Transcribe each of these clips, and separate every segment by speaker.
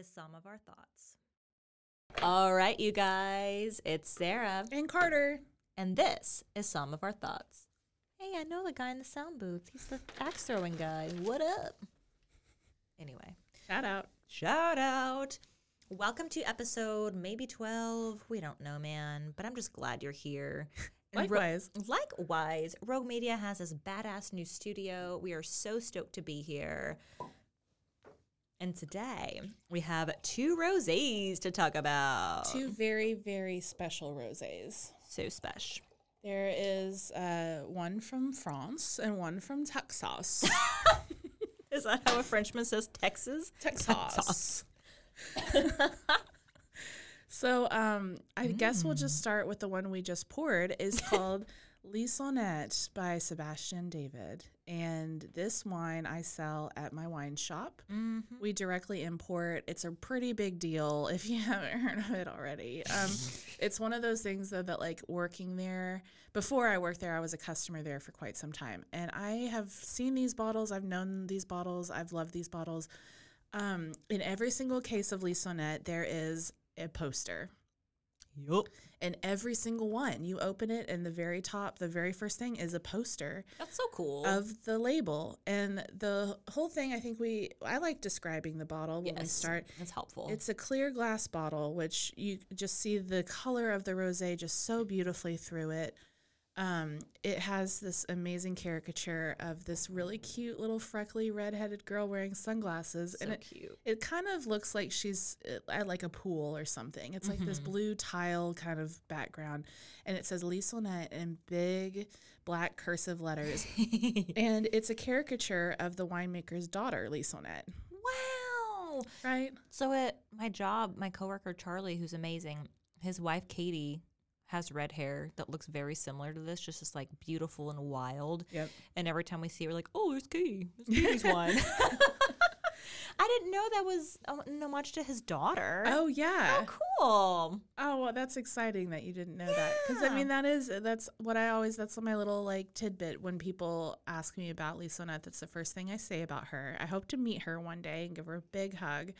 Speaker 1: is some of our thoughts. All right, you guys, it's Sarah,
Speaker 2: And Carter.
Speaker 1: and this is some of our thoughts. Hey, I know the guy in the sound booth. He's the axe throwing guy. What up? Anyway,
Speaker 2: Shout out.
Speaker 1: shout out. Welcome to episode maybe 12. We don't know, man, but I'm just glad you're here. And Ro-
Speaker 2: Likewise.
Speaker 1: likewise, Rogue Media has this badass new studio. We are so stoked to be here. And today we have two rosés to talk about.
Speaker 2: Two very, very special rosés.
Speaker 1: So special.
Speaker 2: There is uh, one from France and one from Texas.
Speaker 1: Is that how a Frenchman says Texas?
Speaker 2: Texas. so um, I guess we'll just start with the one we just poured. is called Lisonnette by Sebastian David. And this wine I sell at my wine shop. We directly import. It's a pretty big deal if you haven't heard of it already. Um, it's one of those things though that like working there. Before I worked there, I was a customer there for quite some time, and I have seen these bottles. I've known these bottles. I've loved these bottles. Um, in every single case of Lisonnette, there is a poster.
Speaker 1: Yup.
Speaker 2: And every single one, you open it, and the very top, the very first thing is a poster
Speaker 1: That's so cool.
Speaker 2: of the label. And the whole thing, I think we, I like describing the bottle when we start.
Speaker 1: That's helpful.
Speaker 2: It's a clear glass bottle, which you just see the color of the rosé just so beautifully through it. Um, it has this amazing caricature of this really cute little freckly redheaded girl wearing sunglasses,
Speaker 1: so
Speaker 2: and it
Speaker 1: cute.
Speaker 2: it kind of looks like she's uh, at like a pool or something. It's like this
Speaker 1: Mm-hmm.
Speaker 2: blue tile kind of background, and it says Lisonnette in big black cursive letters, and it's a caricature of the winemaker's daughter, Lisonnette.
Speaker 1: Wow.
Speaker 2: Right?
Speaker 1: So at my job, my coworker Charlie, who's amazing, his wife Katie has red hair that looks very similar to this, just as like beautiful and wild.
Speaker 2: Yep.
Speaker 1: And every time we see her, we're like, oh, there's Katie. There's Katie's wine. I didn't know that was no much to his daughter.
Speaker 2: Oh yeah.
Speaker 1: How cool.
Speaker 2: Oh well, that's exciting that you didn't know that because I mean that is that's what I always that's my little like tidbit when people ask me about Lisonnette. That's the first thing I say about her. I hope to meet her one day and give her a big hug.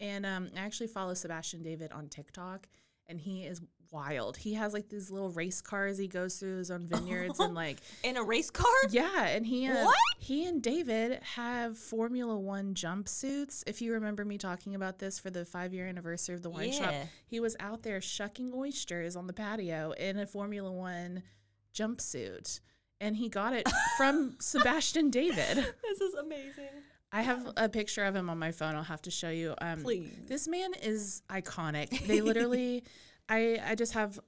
Speaker 2: And um, I actually follow Sebastian David on TikTok, and he is wild. He has like these little race cars. He goes through his own vineyards and like
Speaker 1: In a race car?
Speaker 2: yeah, and he uh,
Speaker 1: What?
Speaker 2: he and David have Formula One jumpsuits. If you remember me talking about this for the five year anniversary of the wine shop, he was out there shucking oysters on the patio in a Formula One jumpsuit, and he got it from Sebastian David.
Speaker 1: This is amazing.
Speaker 2: I have a picture of him on my phone. I'll have to show you. Um,
Speaker 1: Please.
Speaker 2: This man is iconic. They literally, I I just have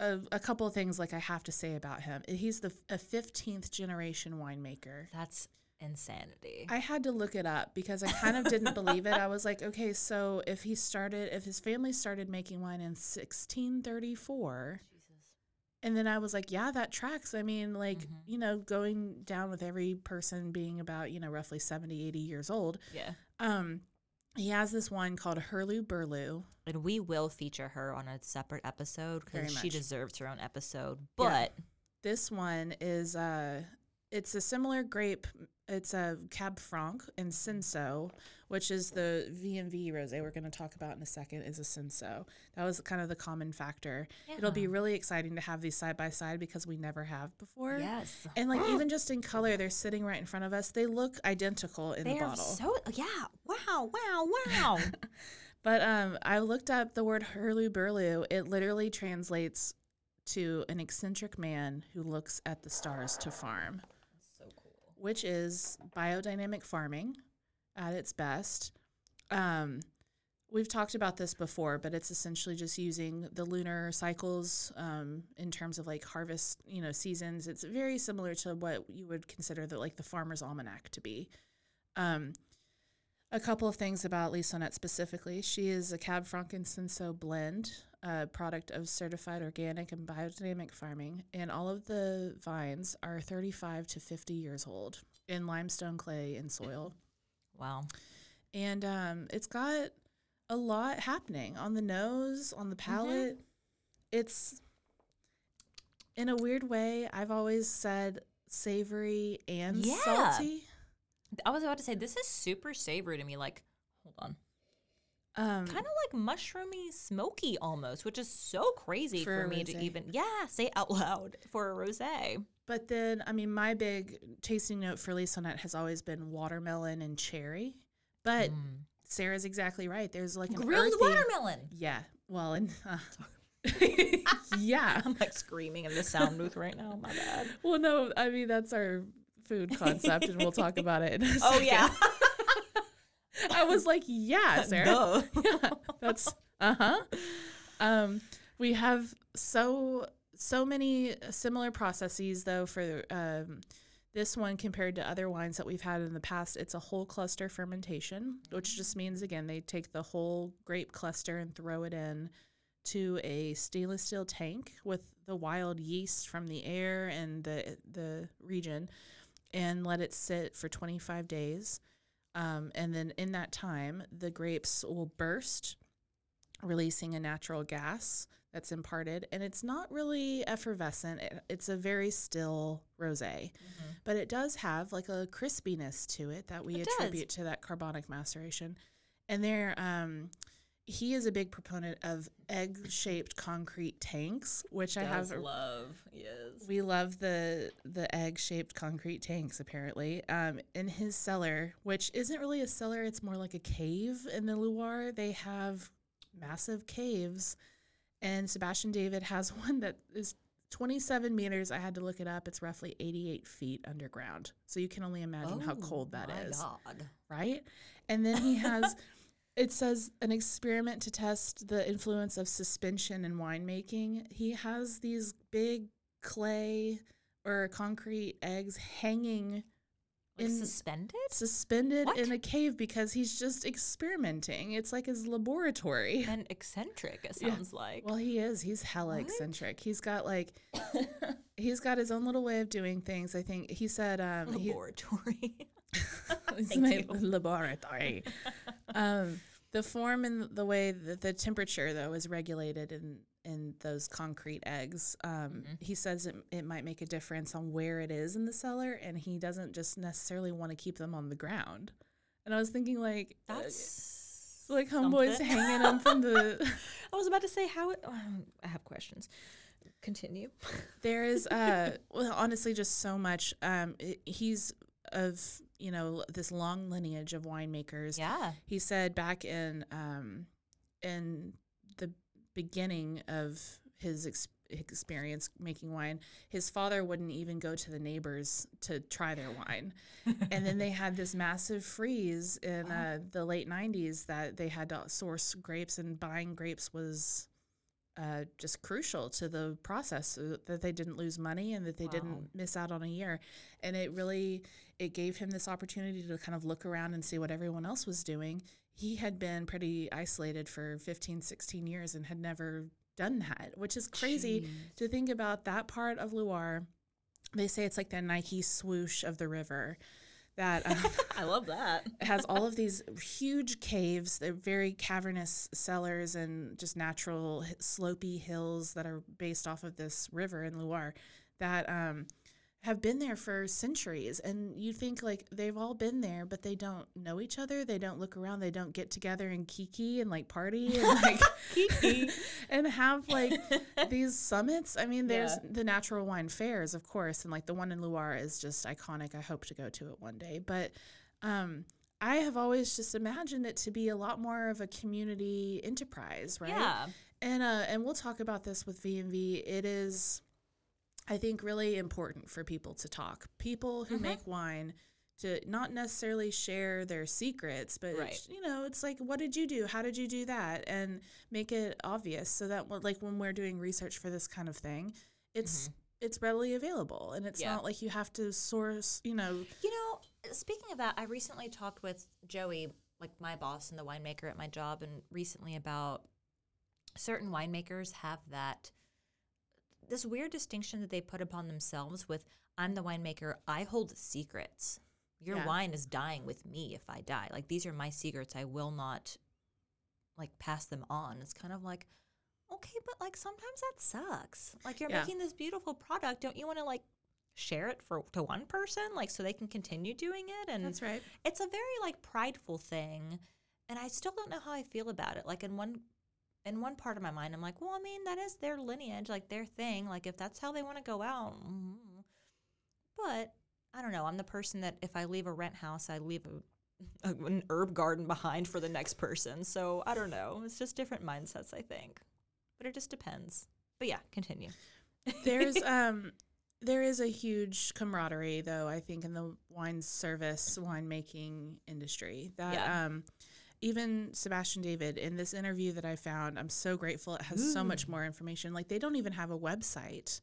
Speaker 2: a, a couple of things like I have to say about him. He's the a fifteenth generation winemaker.
Speaker 1: That's insanity.
Speaker 2: I had to look it up because I kind of didn't believe it. I was like, okay, so if he started, if his family started making wine in 1634, and then I was like, yeah, that tracks. I mean, like,
Speaker 1: Mm-hmm.
Speaker 2: you know, going down with every person being about, you know, roughly 70, 80 years old.
Speaker 1: yeah.
Speaker 2: Um, he has this wine called Hurluberlu.
Speaker 1: And we will feature her on a separate episode because she
Speaker 2: much.
Speaker 1: deserves her own episode.
Speaker 2: Yeah.
Speaker 1: But
Speaker 2: This one is uh it's a similar grape. It's a Cab Franc and Cinsault, which is the VMV rosé we're going to talk about in a second, is a Cinsault. That was kind of the common factor. It'll be really exciting to have these side by side because we never have before.
Speaker 1: Yes.
Speaker 2: And like even just in color, they're sitting right in front of us. They look identical in
Speaker 1: They
Speaker 2: the bottle.
Speaker 1: so yeah. Wow, wow, wow.
Speaker 2: But um, I looked up the word hurlu burlu. It literally translates to an eccentric man who looks at the stars to farm. Which is biodynamic farming at its best. Um, we've talked about this before, but it's essentially just using the lunar cycles um, in terms of like harvest, you know, seasons. It's very similar to what you would consider the like the farmer's almanac to be. Um, a couple of things about Lisonnette specifically. She is a Cab Franc and Frankincenso blend, a product of certified organic and biodynamic farming, and all of the vines are 35 to 50 years old in limestone clay and soil.
Speaker 1: Wow.
Speaker 2: And um, it's got a lot happening on the nose, on the palate. It's in a weird way. I've always said savory and
Speaker 1: Yeah.
Speaker 2: salty.
Speaker 1: I was about to say this is super savory to me. Like.
Speaker 2: Um,
Speaker 1: kind of like mushroomy, smoky almost, which is so crazy
Speaker 2: For
Speaker 1: for, me to even yeah say out loud for a rosé.
Speaker 2: But then, I mean, my big tasting note for Lisonnette has always been watermelon and cherry. But Sarah's exactly right. There's like an
Speaker 1: Mm. Grilled
Speaker 2: earthy-
Speaker 1: watermelon.
Speaker 2: Yeah. Well, and uh, yeah.
Speaker 1: I'm like screaming in the sound booth right now. My bad.
Speaker 2: Well, no, I mean that's our food concept, and we'll talk about it. In a
Speaker 1: Oh yeah.
Speaker 2: I was like, yeah, Sarah. Yeah, that's uh huh. Um, we have so so many similar processes though for um, this one compared to other wines that we've had in the past. It's a whole cluster fermentation, which just means again they take the whole grape cluster and throw it in to a stainless steel tank with the wild yeast from the air and the the region, and let it sit for 25 days. Um, and then in that time, the grapes will burst, releasing a natural gas that's imparted. And it's not really effervescent, it, it's a very still rose. But it does have like a crispiness to it that we
Speaker 1: It does.
Speaker 2: attribute to that carbonic maceration. And there, um, he is a big proponent of egg shaped concrete tanks, which I have
Speaker 1: love. Yes.
Speaker 2: we love the the egg shaped concrete tanks. Apparently, um, in his cellar, which isn't really a cellar, it's more like a cave in the Loire. They have massive caves, and Sebastian David has one that is 27 meters. I had to look it up. It's roughly 88 feet underground. So you can only imagine how cold that is
Speaker 1: Oh God.
Speaker 2: right? And then he has, it says, an experiment to test the influence of suspension in winemaking. He has these big clay or concrete eggs hanging
Speaker 1: Like
Speaker 2: in
Speaker 1: suspended?
Speaker 2: suspended
Speaker 1: What?
Speaker 2: in a cave because he's just experimenting. It's like his laboratory.
Speaker 1: And eccentric, it
Speaker 2: Yeah.
Speaker 1: sounds like.
Speaker 2: Well, he is. He's hella
Speaker 1: What?
Speaker 2: eccentric. He's got like, he's got his own little way of doing things. I think he said, um, he,
Speaker 1: Laboratory.
Speaker 2: My laboratory. Um, the form and the way that the temperature though is regulated in in those concrete eggs. Um,
Speaker 1: Mm-hmm.
Speaker 2: He says it, it might make a difference on where it is in the cellar, and he doesn't just necessarily want to keep them on the ground. And I was thinking like uh,
Speaker 1: That's
Speaker 2: like homeboys hanging them from the.
Speaker 1: I was about to say how it. Um, I have questions. Continue.
Speaker 2: there is uh well honestly just so much um i he's of you know this long lineage of winemakers.
Speaker 1: Yeah.
Speaker 2: he said back in um in the beginning of his ex- experience making wine his father wouldn't even go to the neighbors to try their wine. And then they had this massive freeze in uh, the late 90s that they had to source grapes and buying grapes was uh, just crucial to the process so that they didn't lose money and that they
Speaker 1: Wow.
Speaker 2: didn't miss out on a year. And it really it gave him this opportunity to kind of look around and see what everyone else was doing. He had been pretty isolated for 15 16 years and had never done that which is crazy to think about that part of loire they say it's like the nike swoosh of the river that um,
Speaker 1: I love that.
Speaker 2: it has all of these huge caves. They're very cavernous cellars and just natural slopy hills that are based off of this river in Loire that um, have been there for centuries and you think like they've all been there but they don't know each other they don't look around they don't get together and kiki and like party and like kiki and have like these summits i mean there's
Speaker 1: Yeah.
Speaker 2: the natural wine fairs of course and like the one in loire is just iconic i hope to go to it one day but um i have always just imagined it to be a lot more of a community enterprise right
Speaker 1: Yeah.
Speaker 2: and uh, and we'll talk about this with VMV. It is, I think, really important for people to talk. People who mm-hmm. make wine to not necessarily share their secrets, but
Speaker 1: Right.
Speaker 2: you know, it's like, what did you do? How did you do that? And make it obvious so that like when we're doing research for this kind of thing, it's mm-hmm. it's readily available, and it's
Speaker 1: Yeah.
Speaker 2: not like you have to source. You know,
Speaker 1: You know, speaking of that, I recently talked with Joey, like my boss and the winemaker at my job, and recently about certain winemakers have that this weird distinction that they put upon themselves with I'm the winemaker, I hold secrets. Your
Speaker 2: Yeah.
Speaker 1: wine is dying with me if I die. Like these are my secrets. I will not like pass them on. It's kind of like okay, but like sometimes that sucks. Like you're
Speaker 2: Yeah.
Speaker 1: making this beautiful product, don't you want to like share it for to one person like so they can continue doing it and
Speaker 2: That's right.
Speaker 1: it's a very like prideful thing and i still don't know how i feel about it like in one in one part of my mind i'm like well i mean that is their lineage like their thing like if that's how they want to go out mm. but i don't know i'm the person that if i leave a rent house i leave a, a an herb garden behind for the next person so i don't know it's just different mindsets i think but it just depends but yeah continue
Speaker 2: There's um there is a huge camaraderie though I think in the wine service winemaking industry that
Speaker 1: Yeah.
Speaker 2: um even Sebastian David in this interview that I found I'm so grateful it has so much more information like they don't even have a website.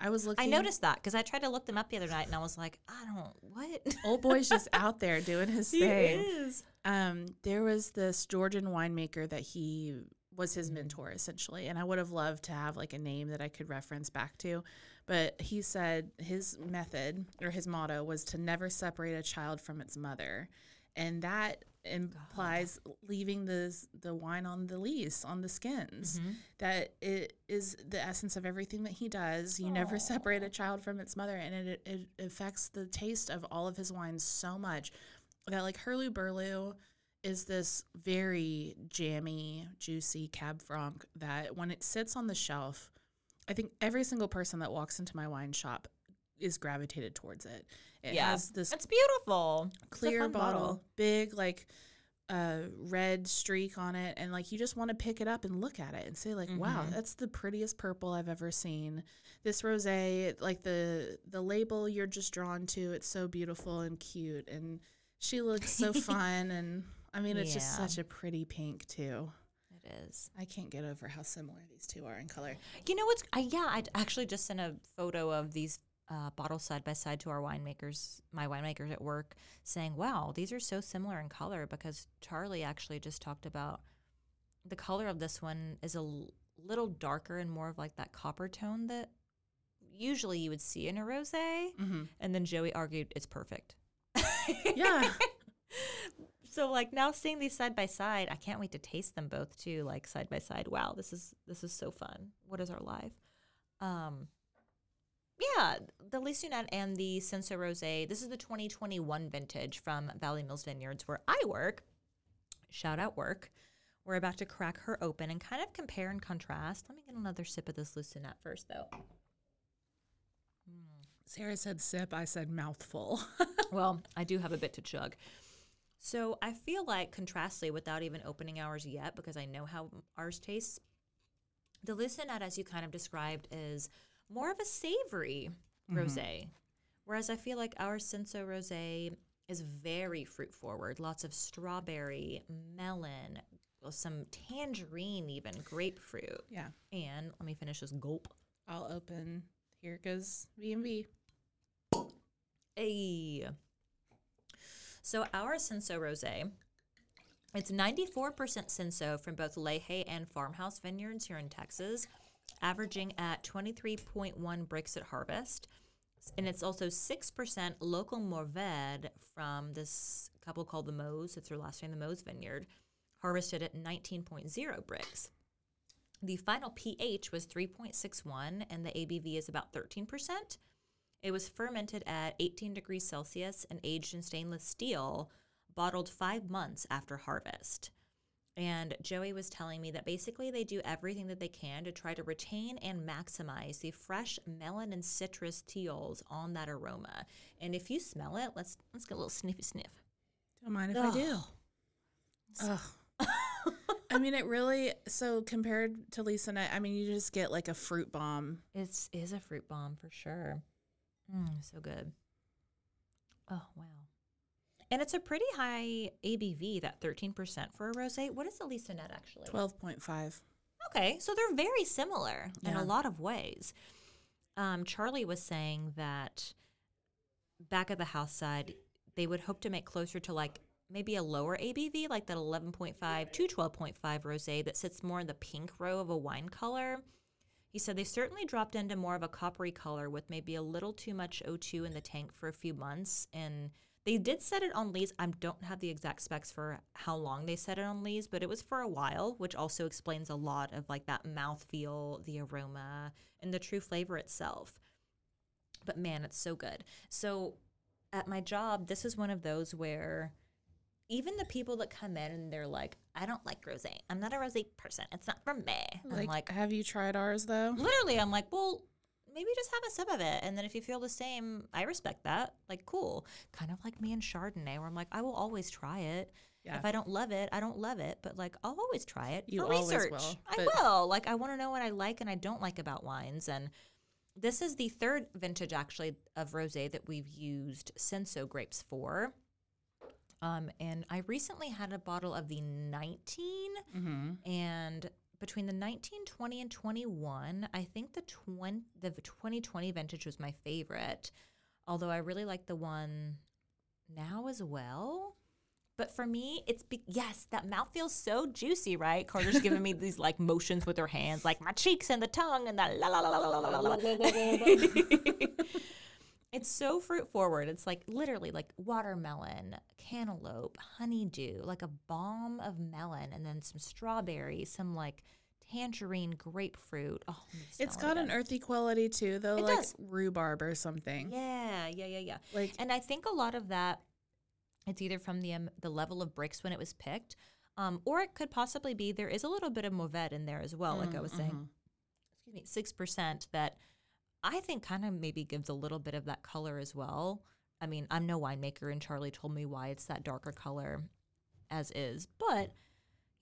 Speaker 2: I was looking
Speaker 1: i noticed that because i tried to look them up the other night and i was like i don't what
Speaker 2: old boy's just out there doing his
Speaker 1: He
Speaker 2: thing.
Speaker 1: is.
Speaker 2: um, there was this Georgian winemaker that he was his mentor essentially, and I would have loved to have like a name that I could reference back to, but he said his method or his motto was to never separate a child from its mother, and that implies leaving the the wine on the lees on the skins.
Speaker 1: Mm-hmm.
Speaker 2: That it is the essence of everything that he does. You never separate a child from its mother, and it, it affects the taste of all of his wines so much that like Hurluberlu is this very jammy, juicy Cab Franc that when it sits on the shelf, I think every single person that walks into my wine shop is gravitated towards it. It
Speaker 1: Yeah.
Speaker 2: has this
Speaker 1: It's beautiful.
Speaker 2: Clear
Speaker 1: fun
Speaker 2: bottle, big like uh red streak on it and like you just want to pick it up and look at it and say like wow
Speaker 1: Mhm.
Speaker 2: that's the prettiest purple i've ever seen this rosé like the the label you're just drawn to it's so beautiful and cute and she looks so fun and i mean it's just such a pretty pink too
Speaker 1: It is.
Speaker 2: i can't get over how similar these two are in color
Speaker 1: You know what's? I, yeah, I actually just sent a photo of these uh, bottles side by side to our winemakers, my winemakers at work, saying, "Wow, these are so similar in color." Because Charlie actually just talked about the color of this one is a l- little darker and more of like that copper tone that usually you would see in a rosé.
Speaker 2: mm-hmm.
Speaker 1: And then Joey argued it's perfect.
Speaker 2: yeah
Speaker 1: so like now seeing these side by side, I can't wait to taste them both too, like side by side. Wow, this is this is so fun. What is our life? Um yeah, the Lisonnette and the Cinsault Rosé. This is the 2021 vintage from Valley Mills Vineyards where I work. Shout out work. We're about to crack her open and kind of compare and contrast. Let me get another sip of this Lisonnette first though. Hmm.
Speaker 2: sarah said sip i said mouthful
Speaker 1: Well, I do have a bit to chug. So I feel like, contrastly, without even opening ours yet, because I know how ours tastes, the Lisonnette, as you kind of described, is more of a savory mm-hmm. rosé. Whereas I feel like our Cinsault rosé is very fruit forward. Lots of strawberry, melon, well, some tangerine, even grapefruit.
Speaker 2: yeah
Speaker 1: And let me finish this gulp.
Speaker 2: i'll open here goes VMV
Speaker 1: Hey. So our Cinsault Rosé, it's 94% Cinsault from both Lehe and Farmhouse Vineyards here in Texas, averaging at 23.1 Brix at harvest. And it's also 6% local Mourvèdre from this couple called the Mose. It's their last name, the Mose Vineyard, harvested at 19.0 Brix. The final pH was 3.61, and the ABV is about 13%. It was fermented at 18 degrees Celsius and aged in stainless steel, bottled five months after harvest. And Joey was telling me that basically they do everything that they can to try to retain and maximize the fresh melon and citrus teals on that aroma. And if you smell it, let's let's get a little sniffy sniff.
Speaker 2: Don't mind if I do. Ugh. I mean, it really. So compared to Lisonnette, I mean, you just get like a fruit bomb.
Speaker 1: It's is a fruit bomb for sure. Mm, so good. Oh wow. And it's a pretty high ABV, that 13% for a rosé. What is the Lisonnette actually?
Speaker 2: Twelve point five.
Speaker 1: Okay, so they're very similar in a lot of ways. Um, Charlie was saying that back at the house side, they would hope to make closer to like maybe a lower ABV, like that 11.5 to 12.5 rosé that sits more in the pink row of a wine color. He said they certainly dropped into more of a coppery color with maybe a little too much O2 in the tank for a few months. And they did set it on lees. I don't have the exact specs for how long they set it on lees, but it was for a while, which also explains a lot of like that mouthfeel, the aroma, and the true flavor itself. But man, it's so good. So at my job, this is one of those where even the people that come in and they're like, I don't like rosé. I'm not a rosé person. It's not for me. I'm
Speaker 2: Like,
Speaker 1: like,
Speaker 2: have you tried ours though?
Speaker 1: literally, I'm like, well, maybe just have a sip of it. And then if you feel the same, I respect that. Like, cool. Kind of like me and Chardonnay, where I'm like, I will always try it.
Speaker 2: Yeah.
Speaker 1: If I don't love it, I don't love it. But like, I'll always try it
Speaker 2: You
Speaker 1: for
Speaker 2: always
Speaker 1: research.
Speaker 2: will,
Speaker 1: I will. Like, I want to know what I like and I don't like about wines. And this is the third vintage actually of rosé that we've used Cinsault grapes for. Um, and I recently had a bottle of the 19
Speaker 2: Mm-hmm.
Speaker 1: and between the 1920 and 21, I think the 20, the 2020 vintage was my favorite, although I really like the one now as well. But for me, it's be- yes, that mouth feels so juicy, right? Carter's giving me these like motions with her hands, like my cheeks and the tongue and that la la la la la la la. It's so fruit forward. It's like literally like watermelon, cantaloupe, honeydew, like a bomb of melon, and then some strawberry, some like tangerine, grapefruit. Oh,
Speaker 2: It's got an earthy quality too, though,
Speaker 1: It
Speaker 2: like
Speaker 1: does.
Speaker 2: rhubarb or something.
Speaker 1: Yeah, yeah, yeah, yeah.
Speaker 2: Like
Speaker 1: And I think a lot of that, it's either from the um, the level of Brix when it was picked, um, or it could possibly be there is a little bit of Mourvèdre in there as well. like I was saying, excuse me, six percent that I think kind of maybe gives a little bit of that color as well. I mean, I'm no winemaker, and Charlie told me why it's that darker color as is, but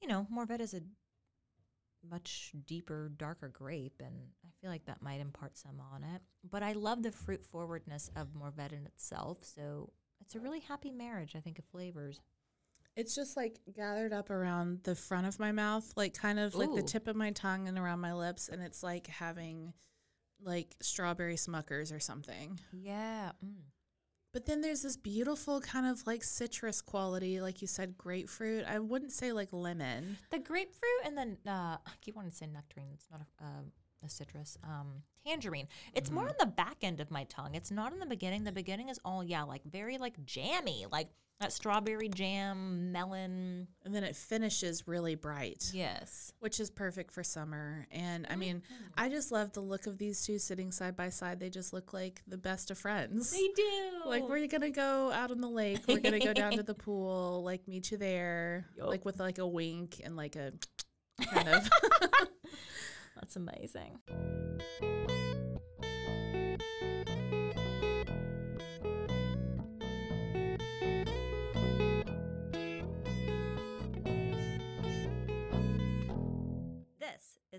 Speaker 1: you know, Mourvèdre is a much deeper, darker grape, and I feel like that might impart some on it. But I love the fruit forwardness of Mourvèdre in itself, so it's a really happy marriage, I think, of flavors.
Speaker 2: It's just like gathered up around the front of my mouth, like kind of like the tip of my tongue and around my lips, and it's like having like strawberry smuckers or something.
Speaker 1: Yeah. Mm.
Speaker 2: But then there's this beautiful kind of like citrus quality, like you said, grapefruit. I wouldn't say like lemon.
Speaker 1: The grapefruit and then uh, I keep wanting to say nectarine. It's not a, uh, a citrus. Um, tangerine. It's more on the back end of my tongue. It's not in the beginning. The beginning is all yeah, like very like jammy, like that strawberry jam, melon.
Speaker 2: And then it finishes really bright,
Speaker 1: Yes.
Speaker 2: which is perfect for summer. And I oh, mean, I just love the look of these two sitting side by side. They just look like the best of friends.
Speaker 1: They do.
Speaker 2: Like we're gonna go out on the lake. We're gonna go down to the pool. Like meet you there. Like with like a wink and like a kind of.
Speaker 1: That's amazing.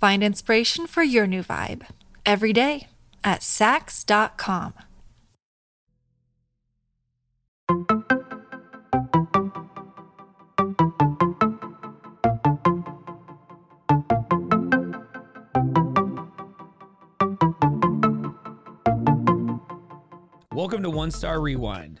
Speaker 3: Find inspiration for your new vibe every day at Saks.com.
Speaker 4: Welcome to One Star Rewind,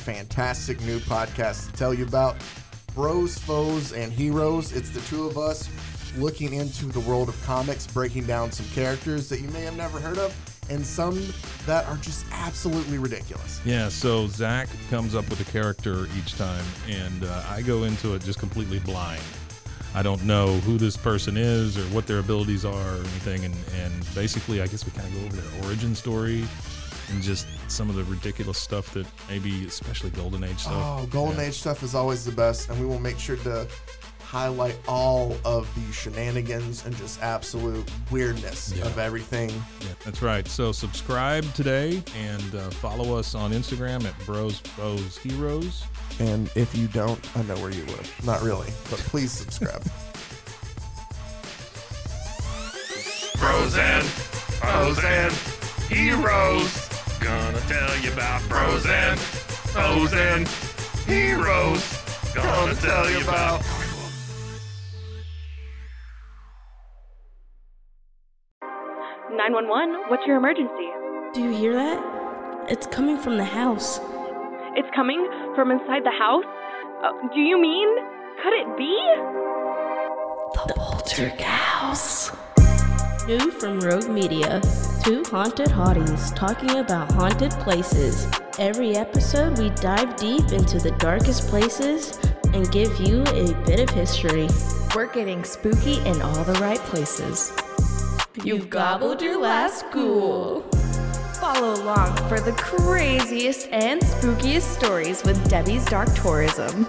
Speaker 5: Fantastic new podcast to tell you about Bros, Foes, and Heroes. It's the two of us looking into the world of comics, breaking down some characters that you may have never heard of, and some that are just absolutely ridiculous.
Speaker 6: Yeah, so Zach comes up with a character each time, and uh, I go into it just completely blind. I don't know who this person is or what their abilities are or anything, and, and basically, I guess we kind of go over their origin story and just some of the ridiculous stuff that maybe, especially Golden Age stuff.
Speaker 5: Oh, Golden
Speaker 6: Yeah.
Speaker 5: Age stuff is always the best, and we will make sure to highlight all of the shenanigans and just absolute weirdness
Speaker 6: Yeah.
Speaker 5: of everything.
Speaker 6: Yeah, that's right. So subscribe today and uh, follow us on Instagram at Bros Bros Heroes.
Speaker 5: And if you don't, I know where you live. Not really, but please subscribe.
Speaker 7: bros Frozen, frozen, heroes. Gonna tell you about frozen, frozen, heroes. Gonna tell you about.
Speaker 8: 911, what's your emergency?
Speaker 9: Do you hear that? It's coming from the house.
Speaker 8: It's coming from inside the house? Uh, do you mean? Could it be?
Speaker 9: The Poltergeist. New from Rogue Media. Two haunted hotties talking about haunted places. Every episode, we dive deep into the darkest places and give you a bit of history.
Speaker 10: We're getting spooky in all the right places.
Speaker 9: You've gobbled your last ghoul.
Speaker 10: Follow along for the craziest and spookiest stories with Debbie's Dark Tourism.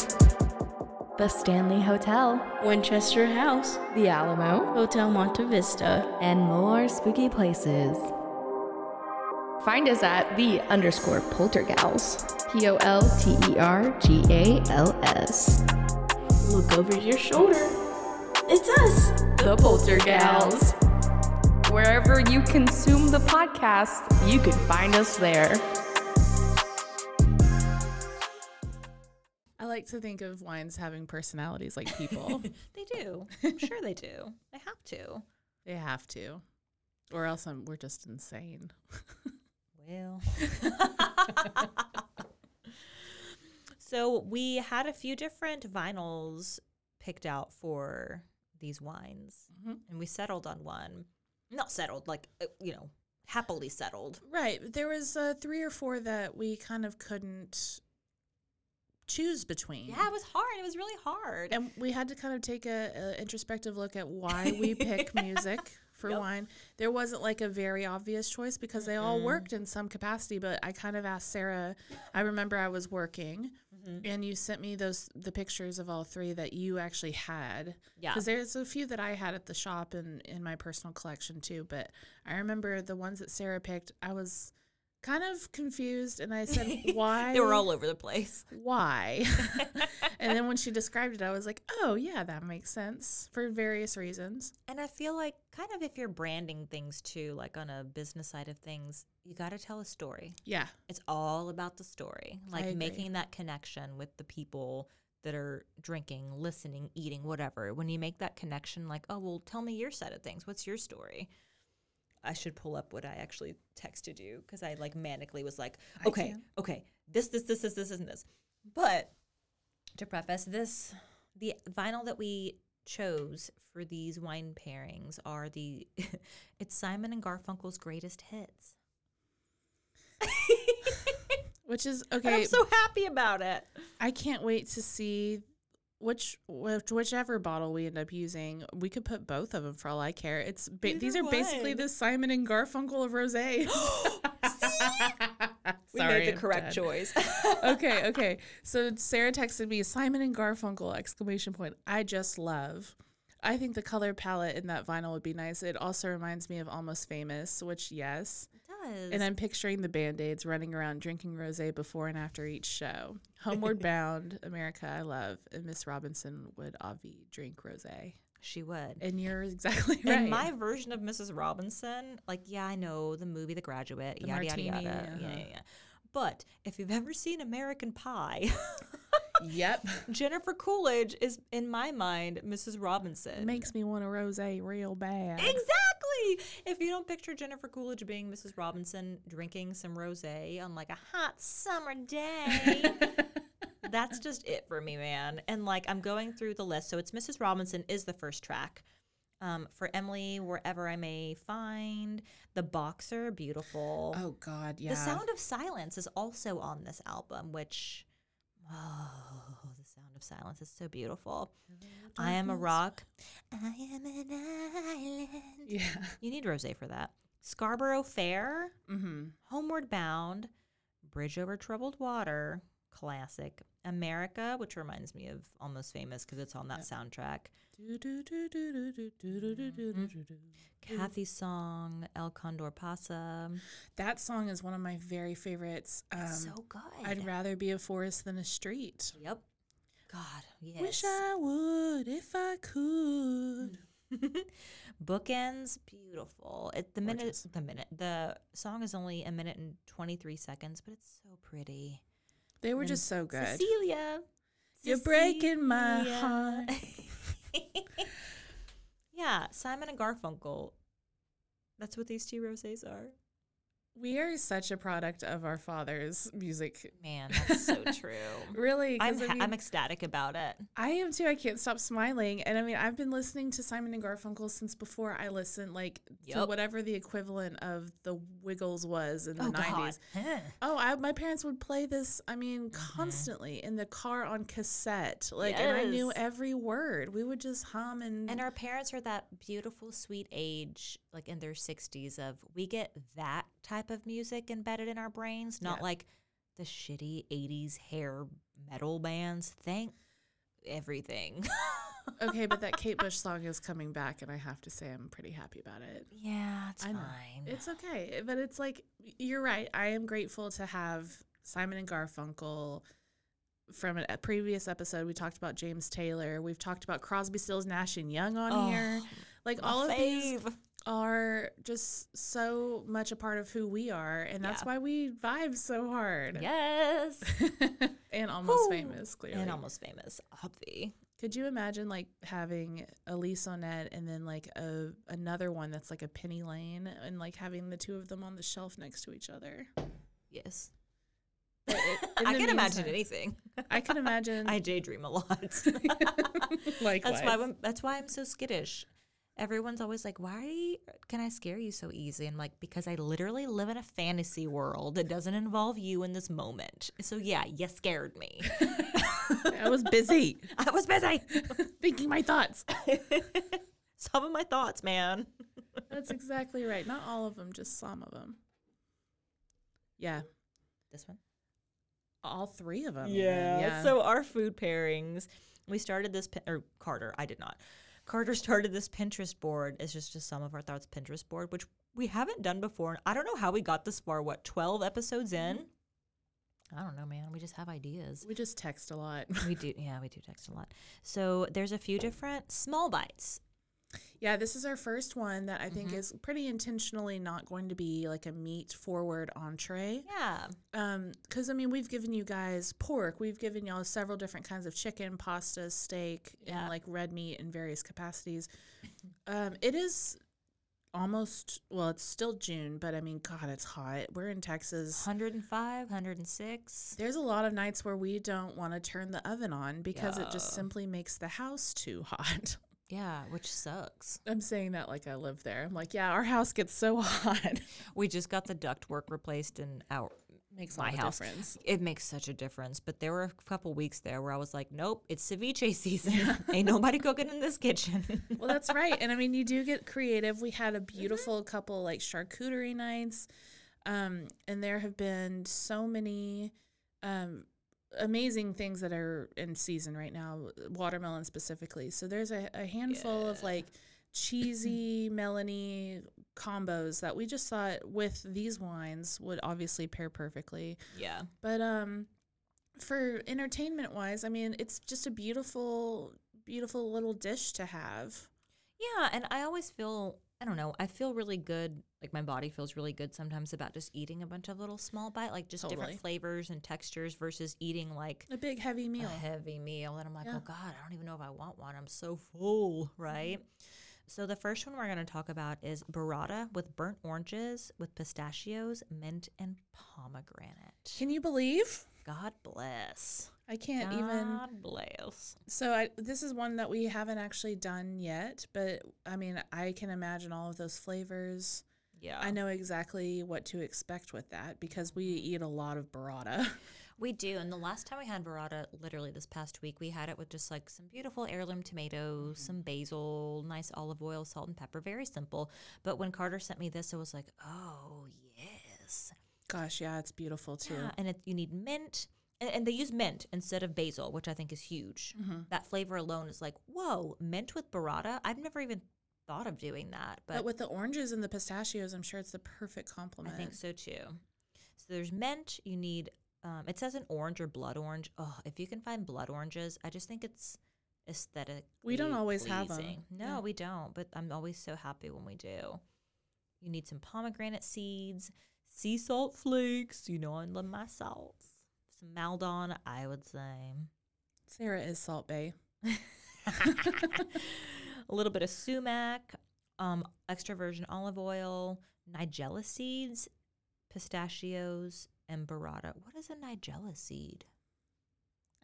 Speaker 10: The Stanley Hotel,
Speaker 9: Winchester House,
Speaker 10: the Alamo,
Speaker 9: Hotel Monte Vista.
Speaker 10: and more spooky places. Find us at the underscore poltergals. P O L T E R G A L S.
Speaker 9: Look over your shoulder. It's us,
Speaker 10: The Poltergals. Wherever you consume the podcast, you can find us there.
Speaker 2: Like to think of wines having personalities like people.
Speaker 1: They do. I'm sure they do. They have to.
Speaker 2: they have to, or else I'm, we're just insane.
Speaker 1: Well. so we had a few different vinyls picked out for these wines,
Speaker 2: Mhm.
Speaker 1: and we settled on one. Not settled, like uh, you know, happily settled.
Speaker 2: Right. There was uh, three or four that we kind of couldn't choose between.
Speaker 1: Yeah, it was hard. It was really hard.
Speaker 2: And we had to kind of take a, a introspective look at why we pick music for
Speaker 1: Yep.
Speaker 2: wine. There wasn't like a very obvious choice because they all worked in some capacity, but I kind of asked Sarah, I remember I was working
Speaker 1: Mm-hmm.
Speaker 2: and you sent me those the pictures of all three that you actually had.
Speaker 1: Yeah.
Speaker 2: Because there's a few that I had at the shop and in my personal collection too, but I remember the ones that Sarah picked, I was kind of confused and I said, Why
Speaker 1: they were all over the place.
Speaker 2: why? and then when she described it, I was like, oh, yeah, that makes sense for various reasons.
Speaker 1: And I feel like kind of if you're branding things too, like on a business side of things, you got to tell a story.
Speaker 2: Yeah.
Speaker 1: It's all about the story, like making that connection with the people that are drinking, listening, eating, whatever. When you make that connection, like, oh, well, tell me your side of things. What's your story? I should pull up what I actually texted you because I like manically was like, okay, okay, this, this, this, this, this, and this. But to preface this, the vinyl that we chose for these wine pairings are the it's Simon and Garfunkel's greatest hits.
Speaker 2: Which is
Speaker 1: And
Speaker 2: okay.
Speaker 1: I'm so happy about it.
Speaker 2: I can't wait to see which, which whichever bottle we end up using. We could put both of them for all I care. It's ba- these are basically the Simon and Garfunkel of rosé.
Speaker 1: We
Speaker 2: Sorry,
Speaker 1: made the
Speaker 2: I'm
Speaker 1: correct
Speaker 2: dead.
Speaker 1: choice.
Speaker 2: okay, okay. So Sarah texted me Simon and Garfunkel exclamation point. I just love. I think the color palette in that vinyl would be nice. It also reminds me of Almost Famous, which yes.
Speaker 1: Does.
Speaker 2: And I'm picturing the band-aids running around drinking rosé before and after each show. Homeward Bound, America I love, and Miss Robinson would obvi drink rosé.
Speaker 1: she would.
Speaker 2: And you're exactly right.
Speaker 1: In my version of Mrs. Robinson, like, yeah, I know the movie The Graduate,
Speaker 2: The
Speaker 1: yada, yada,
Speaker 2: martini,
Speaker 1: yada. Yeah,
Speaker 2: uh-huh.
Speaker 1: yeah, yeah. But if you've ever seen American Pie,
Speaker 2: yep.
Speaker 1: Jennifer Coolidge is, in my mind, Mrs. Robinson.
Speaker 2: Makes me want a rosé real bad.
Speaker 1: Exactly. If you don't picture Jennifer Coolidge being Mrs. Robinson drinking some rosé on like a hot summer day, that's just it for me, man. And like I'm going through the list, so it's Mrs. Robinson is the first track. Um, for Emily, wherever I may find the boxer, beautiful.
Speaker 2: Oh God, yeah.
Speaker 1: The Sound of Silence is also on this album, which oh, of Silence is so beautiful. I am a rock. I am an island.
Speaker 2: Yeah.
Speaker 1: You need rosé for that. Scarborough Fair,
Speaker 2: Mm-hmm.
Speaker 1: Homeward Bound, Bridge Over Troubled Water, classic. America, which reminds me of Almost Famous because it's on that soundtrack. Kathy's song, El Condor Pasa.
Speaker 2: That song is one of my very favorites. Um,
Speaker 1: It's so good.
Speaker 2: I'd rather be a forest than a street.
Speaker 1: Yep. God, yes.
Speaker 2: Wish I would if I could.
Speaker 1: Bookends, beautiful. It, the minute, the minute, the song is only a minute and twenty three seconds, but it's so pretty.
Speaker 2: They were
Speaker 1: And
Speaker 2: just so good.
Speaker 1: Cecilia,
Speaker 2: You're breaking my heart.
Speaker 1: yeah, Simon and Garfunkel. That's what these two rosés are.
Speaker 2: We are such a product of our father's music.
Speaker 1: Man, that's so true.
Speaker 2: really,
Speaker 1: I'm
Speaker 2: I mean-
Speaker 1: I'm ecstatic about it.
Speaker 2: I am too. I can't stop smiling. And I mean, I've been listening to Simon and Garfunkel since before I listened, like to whatever the equivalent of the Wiggles was in the
Speaker 1: Oh,
Speaker 2: 90s.
Speaker 1: Huh.
Speaker 2: Oh, I, my parents would play this, I mean,
Speaker 1: Mm-hmm.
Speaker 2: constantly in the car on cassette. Like, and I knew every word. We would just hum and.
Speaker 1: And our parents are that beautiful, sweet age, like in their 60s, of we get that type of music embedded in our brains, not
Speaker 2: Yeah.
Speaker 1: like the shitty 80s hair metal bands. Thank everything.
Speaker 2: okay, but that Kate Bush song is coming back, and I have to say I'm pretty happy about it.
Speaker 1: yeah, it's
Speaker 2: I know.
Speaker 1: fine.
Speaker 2: It's okay, but it's like you're right. I am grateful to have Simon and Garfunkel. From a previous episode, we talked about James Taylor. We've talked about Crosby, Stills, Nash and Young on
Speaker 1: Oh,
Speaker 2: here. Like all of these
Speaker 1: fave.
Speaker 2: Are just so much a part of who we are, and that's
Speaker 1: Yeah.
Speaker 2: why we vibe so hard.
Speaker 1: Yes.
Speaker 2: and almost
Speaker 1: Woo.
Speaker 2: famous, clearly.
Speaker 1: And almost famous, obvi.
Speaker 2: Could you imagine like having Elise Onette and then like a another one that's like a Penny Lane and like having the two of them on the shelf next to each other?
Speaker 1: Yes.
Speaker 2: It-
Speaker 1: I can imagine anything.
Speaker 2: I can imagine.
Speaker 1: I daydream a lot.
Speaker 2: Likewise.
Speaker 1: That's why I'm, that's why I'm so skittish. Everyone's always like, "Why can I scare you so easy?" And like, because I literally live in a fantasy world that doesn't involve you in this moment. So yeah, you scared me.
Speaker 2: I was busy
Speaker 1: I was busy
Speaker 2: thinking my thoughts.
Speaker 1: some of my thoughts, man.
Speaker 2: That's exactly right. Not all of them, just some of them. Yeah,
Speaker 1: This one.
Speaker 2: all three of them.
Speaker 1: Yeah. So our food pairings, we started this, or Carter, I did not. Carter started this Pinterest board. It's just, just some of our thoughts Pinterest board, which we haven't done before. And I don't know how we got this far. What, 12 episodes in? Mm-hmm. I don't know, man. We just have ideas.
Speaker 2: we just text a lot.
Speaker 1: we do, yeah, we do text a lot. So there's a few different small bites.
Speaker 2: Yeah, this is our first one that I think
Speaker 1: Mhm.
Speaker 2: is pretty intentionally not going to be like a meat forward entree.
Speaker 1: Yeah.
Speaker 2: Um, because I mean, we've given you guys pork, we've given y'all several different kinds of chicken, pasta, steak,
Speaker 1: Yeah.
Speaker 2: and like red meat in various capacities. Um, it is almost well, it's still June, but I mean, God, it's hot. We're in Texas.
Speaker 1: 105, 106.
Speaker 2: There's a lot of nights where we don't want to turn the oven on because it just simply makes the house too hot.
Speaker 1: Yeah, which sucks.
Speaker 2: I'm saying that like I live there. I'm like, yeah, our house gets so hot.
Speaker 1: We just got the ductwork replaced in our
Speaker 2: Makes
Speaker 1: my house.
Speaker 2: difference.
Speaker 1: It makes such a difference. But there were a couple weeks there where I was like, nope, it's ceviche season. Ain't nobody cooking in this kitchen.
Speaker 2: well, that's right. And I mean, you do get creative. We had a beautiful couple like charcuterie nights. Um, and there have been so many um, amazing things that are in season right now, watermelon specifically. So there's a, a handful of like cheesy melony combos that we just thought with these wines would obviously pair perfectly.
Speaker 1: yeah.
Speaker 2: But um for entertainment wise, I mean, it's just a beautiful beautiful little dish to have.
Speaker 1: Yeah, and I always feel I don't know, I feel really good. Like my body feels really good sometimes about just eating a bunch of little small bite, like just
Speaker 2: Totally.
Speaker 1: different flavors and textures versus eating like
Speaker 2: A big heavy meal.
Speaker 1: a heavy meal. And I'm like, oh,
Speaker 2: Yeah.
Speaker 1: oh God, I don't even know if I want one. I'm so full, right? Mm-hmm. So the first one we're going to talk about is burrata with burnt oranges with pistachios, mint, and pomegranate.
Speaker 2: Can you believe?
Speaker 1: God bless.
Speaker 2: I can't even
Speaker 1: God bless.
Speaker 2: So I this is one that we haven't actually done yet, but I mean, I can imagine all of those flavors.
Speaker 1: Yeah.
Speaker 2: I know exactly what to expect with that because we mm-hmm. eat a lot of burrata.
Speaker 1: We do. And the last time we had burrata, literally this past week, we had it with just like some beautiful heirloom tomatoes, mm-hmm. some basil, nice olive oil, salt and pepper. Very simple. But when Carter sent me this, I was like, oh, yes.
Speaker 2: Gosh, yeah, it's beautiful too.
Speaker 1: Yeah. And it, you need mint. And, and they use mint instead of basil, which I think is huge.
Speaker 2: Mhm.
Speaker 1: That flavor alone is like, whoa, mint with burrata? I've never even thought of doing that.
Speaker 2: But,
Speaker 1: But,
Speaker 2: with the oranges and the pistachios, I'm sure it's the perfect complement.
Speaker 1: I think so too. So there's mint. You need. Um, it says an orange or blood orange. Oh, if you can find blood oranges, I just think it's aesthetic.
Speaker 2: We don't always have them.
Speaker 1: No,
Speaker 2: Yeah.
Speaker 1: we don't. But I'm always so happy when we do. You need some pomegranate seeds, sea salt flakes. You know I love my salts. Some Maldon, I would say.
Speaker 2: Sarah is Salt Bae.
Speaker 1: a little bit of sumac, um, extra virgin olive oil, nigella seeds, pistachios, and burrata. What is a nigella seed?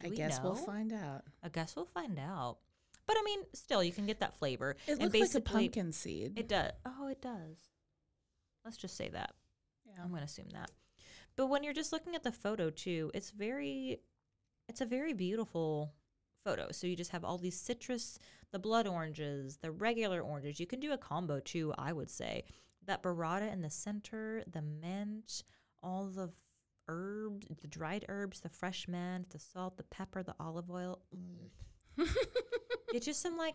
Speaker 1: Do
Speaker 2: I
Speaker 1: we
Speaker 2: guess we'll find out.
Speaker 1: I guess we'll find out. But I mean, still, you can get that flavor.
Speaker 2: It
Speaker 1: And
Speaker 2: looks like a pumpkin seed.
Speaker 1: It does. Oh, it does. Let's just say that.
Speaker 2: yeah.
Speaker 1: I'm going to assume that. But when you're just looking at the photo too, it's very it's a very beautiful photo. So you just have all these citrus, the blood oranges, the regular oranges. You can do a combo too, I would say. That burrata in the center, the mint, all the herbs, the dried herbs, the fresh mint, the salt, the pepper, the olive oil. Mm. It's just some like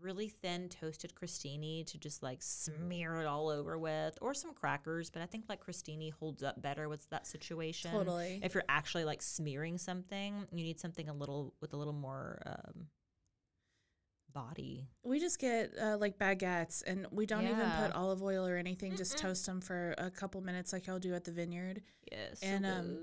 Speaker 1: really thin toasted crostini to just like smear it all over with, or some crackers. But I think like crostini holds up better with that situation.
Speaker 2: Totally.
Speaker 1: If you're actually like smearing something, you need something a little with a little more um, body.
Speaker 2: We just get uh, like baguettes, and we don't even put olive oil or anything. Just toast them for a couple minutes, like y'all do at the vineyard.
Speaker 1: Yes,
Speaker 2: And, um,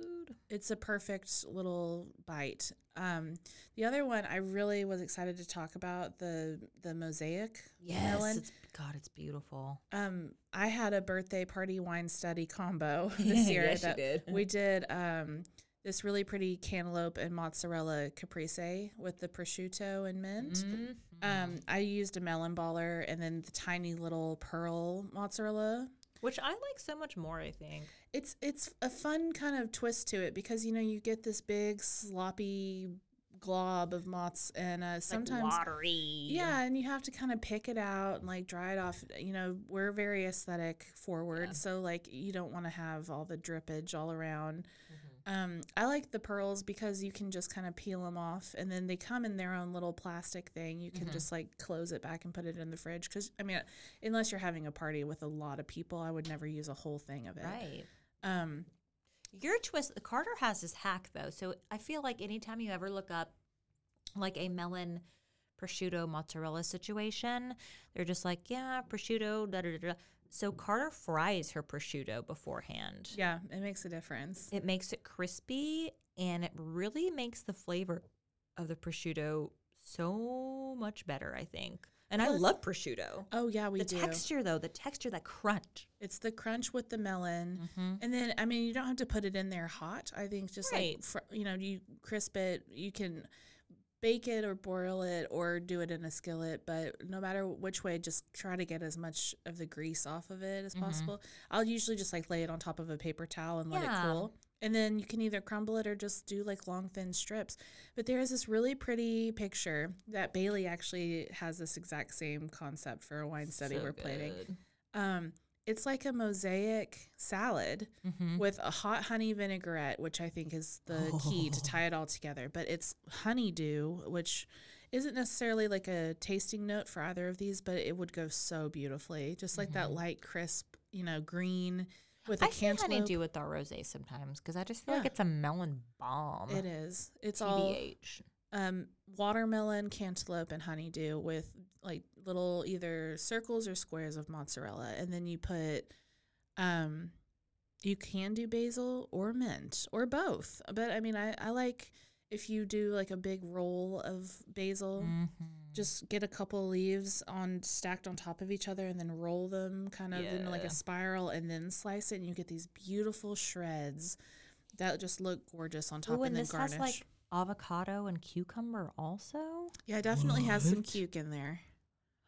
Speaker 2: It's a perfect little bite. Um, the other one I really was excited to talk about the the mosaic
Speaker 1: yes,
Speaker 2: melon.
Speaker 1: it's, God, it's beautiful.
Speaker 2: Um, I had a birthday party wine study combo this year
Speaker 1: Yes, you
Speaker 2: that
Speaker 1: did.
Speaker 2: we did. Um, this really pretty cantaloupe and mozzarella caprese with the prosciutto and mint.
Speaker 1: Mm-hmm.
Speaker 2: Um, I used a melon baller and then the tiny little pearl mozzarella.
Speaker 1: Which I like so much more. I think.
Speaker 2: It's it's a fun kind of twist to it because you know you get this big sloppy glob of moths and uh, sometimes
Speaker 1: watery.
Speaker 2: yeah, and you have to kind of pick it out and like dry it off. You know, we're very aesthetic forward, so like you don't want to have all the drippage all around. Um, I like the pearls because you can just kind of peel them off, and then they come in their own little plastic thing. You can just like close it back and put it in the fridge. Because I mean, unless you're having a party with a lot of people, I would never use a whole thing of it.
Speaker 1: Right.
Speaker 2: Um,
Speaker 1: Your twist, the Carter has this hack though. So I feel like anytime you ever look up like a melon prosciutto mozzarella situation. They're just like, yeah, prosciutto, da da. da. So Carter fries her prosciutto beforehand.
Speaker 2: Yeah, it makes a difference.
Speaker 1: It makes it crispy and it really makes the flavor of the prosciutto so much better, I think. And I love prosciutto.
Speaker 2: Oh yeah, we
Speaker 1: the
Speaker 2: do.
Speaker 1: texture though, the texture, that crunch.
Speaker 2: It's the crunch with the melon,
Speaker 1: Mhm.
Speaker 2: and then I mean you don't have to put it in there hot. I think just
Speaker 1: Right.
Speaker 2: like fr- you know you crisp it, you can bake it or boil it or do it in a skillet. But no matter which way, just try to get as much of the grease off of it as
Speaker 1: Mhm.
Speaker 2: possible. I'll usually just like lay it on top of a paper towel and let it cool. And then you can either crumble it or just do like long thin strips. But there is this really pretty picture that Bailey actually has this exact same concept for a wine study
Speaker 1: So
Speaker 2: we're planning. Um, it's like a mosaic salad
Speaker 1: Mhm.
Speaker 2: with a hot honey vinaigrette, which I think is the key to tie it all together. But it's honeydew, which isn't necessarily like a tasting note for either of these, but it would go so beautifully. Just like that light, crisp, you know, green with a
Speaker 1: I see
Speaker 2: cantaloupe.
Speaker 1: honeydew with our rosé sometimes because I just feel like it's a melon bomb.
Speaker 2: It is. It's all
Speaker 1: TBH.
Speaker 2: um, watermelon, cantaloupe, and honeydew with like little either circles or squares of mozzarella, and then you put, um, you can do basil or mint or both. But I mean, I I like if you do like a big roll of basil.
Speaker 1: Mhm.
Speaker 2: Just get a couple leaves on stacked on top of each other, and then roll them kind of in like a spiral, and then slice it, and you get these beautiful shreds that just look gorgeous on top,
Speaker 1: Ooh,
Speaker 2: and,
Speaker 1: and
Speaker 2: then
Speaker 1: this
Speaker 2: garnish.
Speaker 1: has like avocado and cucumber also.
Speaker 2: Yeah, it definitely has some
Speaker 1: What?
Speaker 2: cuke in there.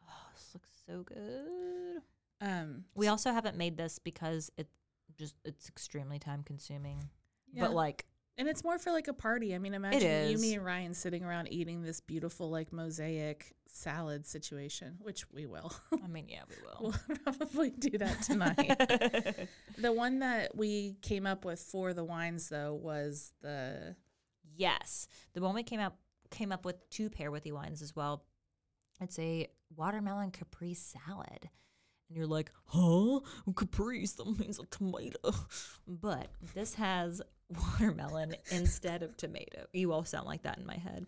Speaker 1: Oh, this looks so good.
Speaker 2: Um,
Speaker 1: We also haven't made this because it just it's extremely time consuming.
Speaker 2: Yeah.
Speaker 1: But like
Speaker 2: and it's more for like a party. I mean, imagine you, me, and Ryan sitting around eating this beautiful like mosaic salad situation, which we will.
Speaker 1: I mean, yeah, we will.
Speaker 2: we'll probably do that tonight. the one that we came up with for the wines though was the
Speaker 1: Yes, the one we came up came up with to pair with the wines as well. It's a watermelon caprese salad, and you're like, huh? Caprese? That means a tomato. But this has watermelon instead of tomato. You all sound like that in my head.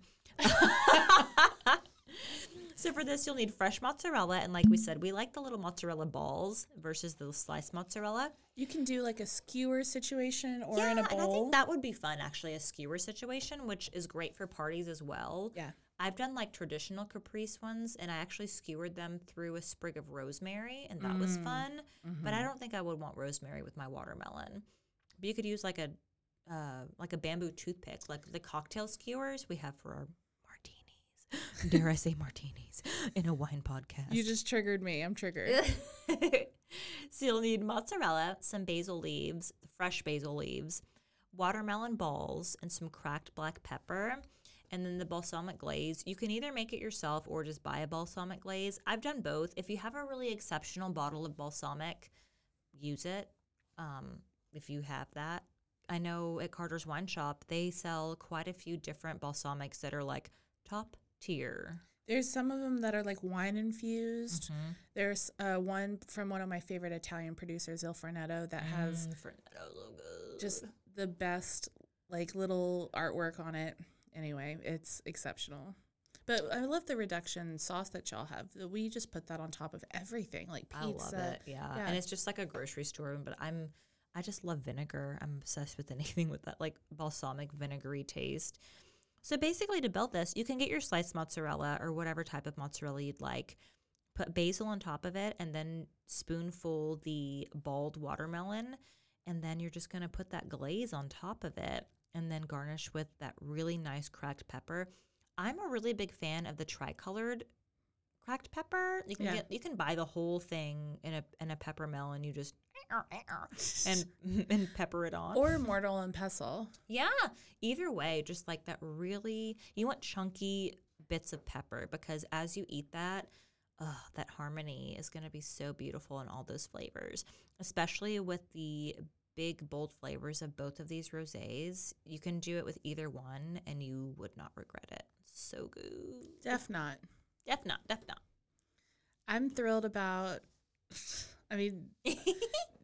Speaker 1: so for this, you'll need fresh mozzarella, and like we said, we like the little mozzarella balls versus the sliced mozzarella.
Speaker 2: you can do like a skewer situation or
Speaker 1: yeah,
Speaker 2: in a
Speaker 1: and I think that would be fun actually, a skewer situation, which is great for parties as well.
Speaker 2: yeah.
Speaker 1: I've done like traditional caprese ones, and I actually skewered them through a sprig of rosemary, and that was
Speaker 2: Mm.
Speaker 1: fun. But
Speaker 2: Mm-hmm.
Speaker 1: I don't think I would want rosemary with my watermelon. But you could use like a uh, like a bamboo toothpick, like the cocktail skewers we have for our martinis. Dare I say martinis in a wine podcast?
Speaker 2: You just triggered me. I'm triggered.
Speaker 1: so you'll need mozzarella, some basil leaves, fresh basil leaves, watermelon balls, and some cracked black pepper. And then the balsamic glaze. You can either make it yourself or just buy a balsamic glaze. I've done both. If you have a really exceptional bottle of balsamic, use it. Um, if you have that, I know at Carter's Wine Shop they sell quite a few different balsamics that are like top tier.
Speaker 2: There's some of them that are like wine infused.
Speaker 1: Mm-hmm.
Speaker 2: There's uh, one from one of my favorite Italian producers, Il Fornetto, that has
Speaker 1: Mm, Fernando, so good.
Speaker 2: just the best like little artwork on it. Anyway, it's exceptional. But I love the reduction sauce that y'all have. We just put that on top of everything, like pizza.
Speaker 1: I love it. Yeah.
Speaker 2: Yeah.
Speaker 1: And it's just like a grocery store, room. but I'm I just love vinegar. I'm obsessed with anything with that like balsamic vinegary taste. So basically to build this, you can get your sliced mozzarella or whatever type of mozzarella you'd like. Put basil on top of it and then spoonful the balled watermelon and then you're just going to put that glaze on top of it and then garnish with that really nice cracked pepper. I'm a really big fan of the tricolored cracked pepper. You can
Speaker 2: Yeah.
Speaker 1: get you can buy the whole thing in a in a pepper mill and you just and and pepper it on.
Speaker 2: or mortal and pestle.
Speaker 1: yeah, either way, just like that really you want chunky bits of pepper because as you eat that, ugh, that harmony is going to be so beautiful in all those flavors, especially with the big bold flavors of both of these rosés. You can do it with either one and you would not regret it. So good.
Speaker 2: Def not.
Speaker 1: Def not, def not.
Speaker 2: I'm thrilled about. I mean,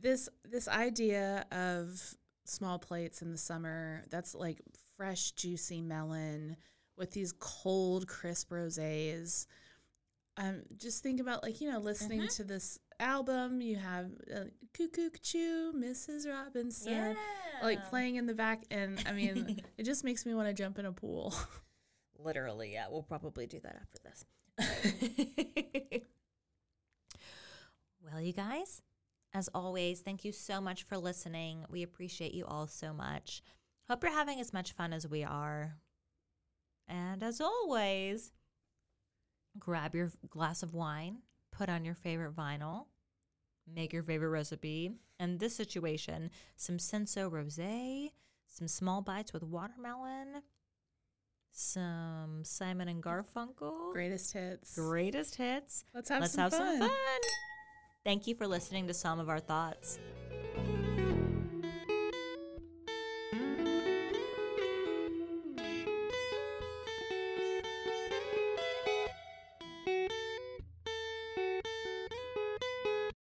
Speaker 2: this this idea of small plates in the summer. That's like fresh, juicy melon with these cold, crisp rosés. Um, just think about like you know listening to this album. You have uh, "Cuckoo Choo," Mrs. Robinson, like playing in the back, and I mean, it just makes me want to jump in a pool.
Speaker 1: Literally, yeah. We'll probably do that after this. well, you guys, as always, thank you so much for listening. We appreciate you all so much. Hope you're having as much fun as we are. And as always, grab your glass of wine, put on your favorite vinyl, make your favorite recipe. In this situation, some Cinsault Rosé, some small bites with watermelon, some Simon and Garfunkel,
Speaker 2: Greatest hits.
Speaker 1: greatest hits.
Speaker 2: Let's have
Speaker 1: Let's
Speaker 2: some
Speaker 1: have some
Speaker 2: fun.
Speaker 1: fun. Thank you for listening to some of our thoughts.